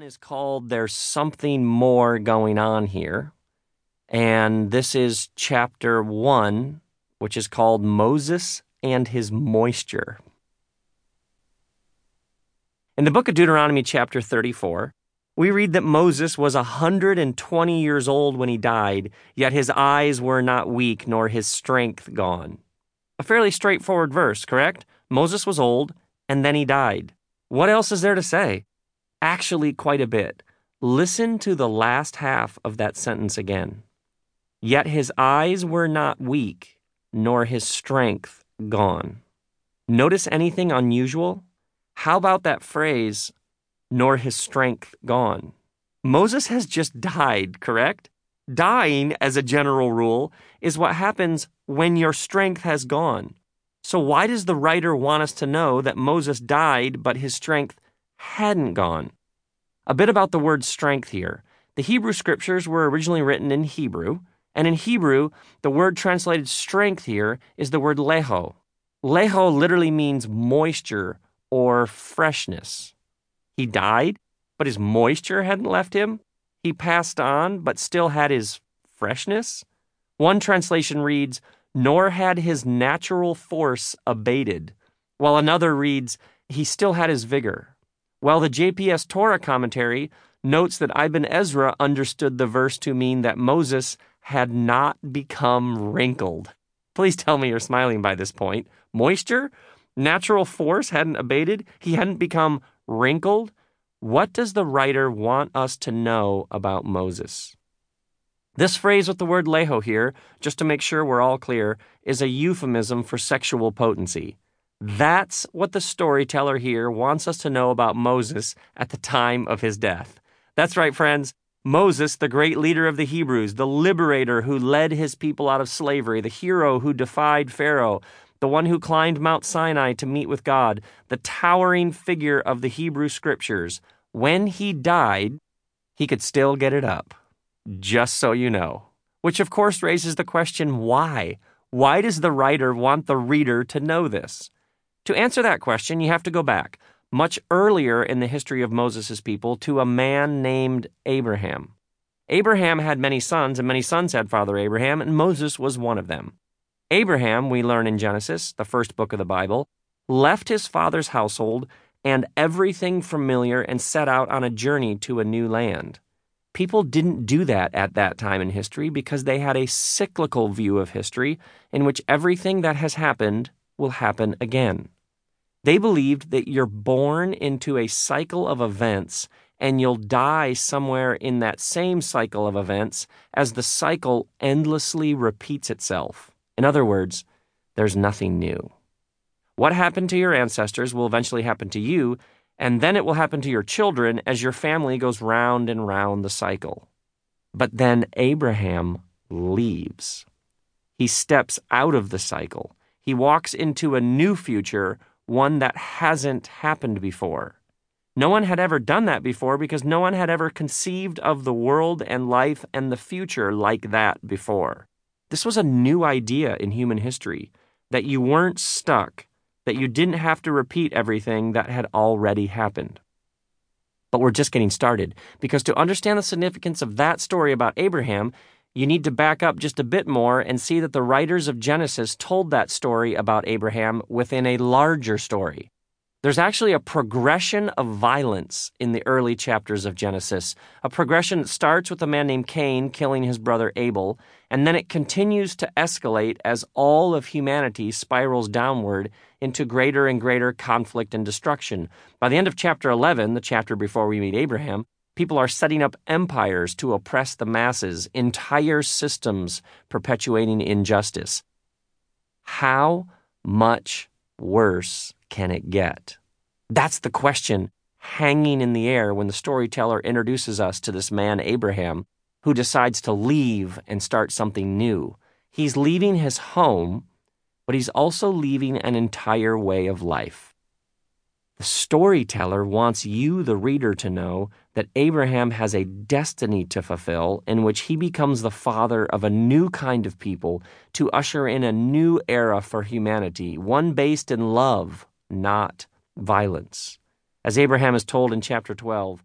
one is called There's Something More Going On Here. And this is chapter one, which is called Moses and His Moisture. In the book of Deuteronomy, chapter 34, we read that Moses was a 120 years old when he died, yet his eyes were not weak nor his strength gone. A fairly straightforward verse, correct? Moses was old, and then he died. What else is there to say? Actually, quite a bit. Listen to the last half of that sentence again. Yet his eyes were not weak, nor his strength gone. Notice anything unusual? How about that phrase, nor his strength gone? Moses has just died, correct? Dying, as a general rule, is what happens when your strength has gone. So, why does the writer want us to know that Moses died, but his strength hadn't gone? A bit about the word strength here. The Hebrew scriptures were originally written in Hebrew, and in Hebrew, the word translated strength here is the word leho. Leho literally means moisture or freshness. He died, but his moisture hadn't left him. He passed on, but still had his freshness. One translation reads, nor had his natural force abated, while another reads, he still had his vigor. While the JPS Torah commentary notes that Ibn Ezra understood the verse to mean that Moses had not become wrinkled. Please tell me you're smiling by this point. Moisture? Natural force hadn't abated? He hadn't become wrinkled? What does the writer want us to know about Moses? This phrase with the word leho here, just to make sure we're all clear, is a euphemism for sexual potency. That's what the storyteller here wants us to know about Moses at the time of his death. That's right, friends. Moses, the great leader of the Hebrews, the liberator who led his people out of slavery, the hero who defied Pharaoh, the one who climbed Mount Sinai to meet with God, the towering figure of the Hebrew scriptures, when he died, he could still get it up just so you know. Which, of course, raises the question why? Why does the writer want the reader to know this? To answer that question, you have to go back much earlier in the history of Moses' people to a man named Abraham. Abraham had many sons, and many sons had Father Abraham, and Moses was one of them. Abraham, we learn in Genesis, the first book of the Bible, left his father's household and everything familiar and set out on a journey to a new land. People didn't do that at that time in history because they had a cyclical view of history in which everything that has happened will happen again. They believed that you're born into a cycle of events and you'll die somewhere in that same cycle of events as the cycle endlessly repeats itself. In other words, there's nothing new. What happened to your ancestors will eventually happen to you, and then it will happen to your children as your family goes round and round the cycle. But then Abraham leaves. He steps out of the cycle. He walks into a new future, one that hasn't happened before. No one had ever done that before because no one had ever conceived of the world and life and the future like that before. This was a new idea in human history that you weren't stuck that you didn't have to repeat everything that had already happened. But we're just getting started, because to understand the significance of that story about Abraham, you need to back up just a bit more and see that the writers of Genesis told that story about Abraham within a larger story. There's actually a progression of violence in the early chapters of Genesis. A progression that starts with a man named Cain killing his brother Abel, and then it continues to escalate as all of humanity spirals downward into greater and greater conflict and destruction. By the end of chapter 11, the chapter before we meet Abraham, people are setting up empires to oppress the masses, entire systems perpetuating injustice. How much worse can it get? That's the question hanging in the air when the storyteller introduces us to this man, Abraham, who decides to leave and start something new. He's leaving his home, but he's also leaving an entire way of life. The storyteller wants you, the reader, to know that Abraham has a destiny to fulfill in which he becomes the father of a new kind of people to usher in a new era for humanity, one based in love not violence. As Abraham is told in chapter 12,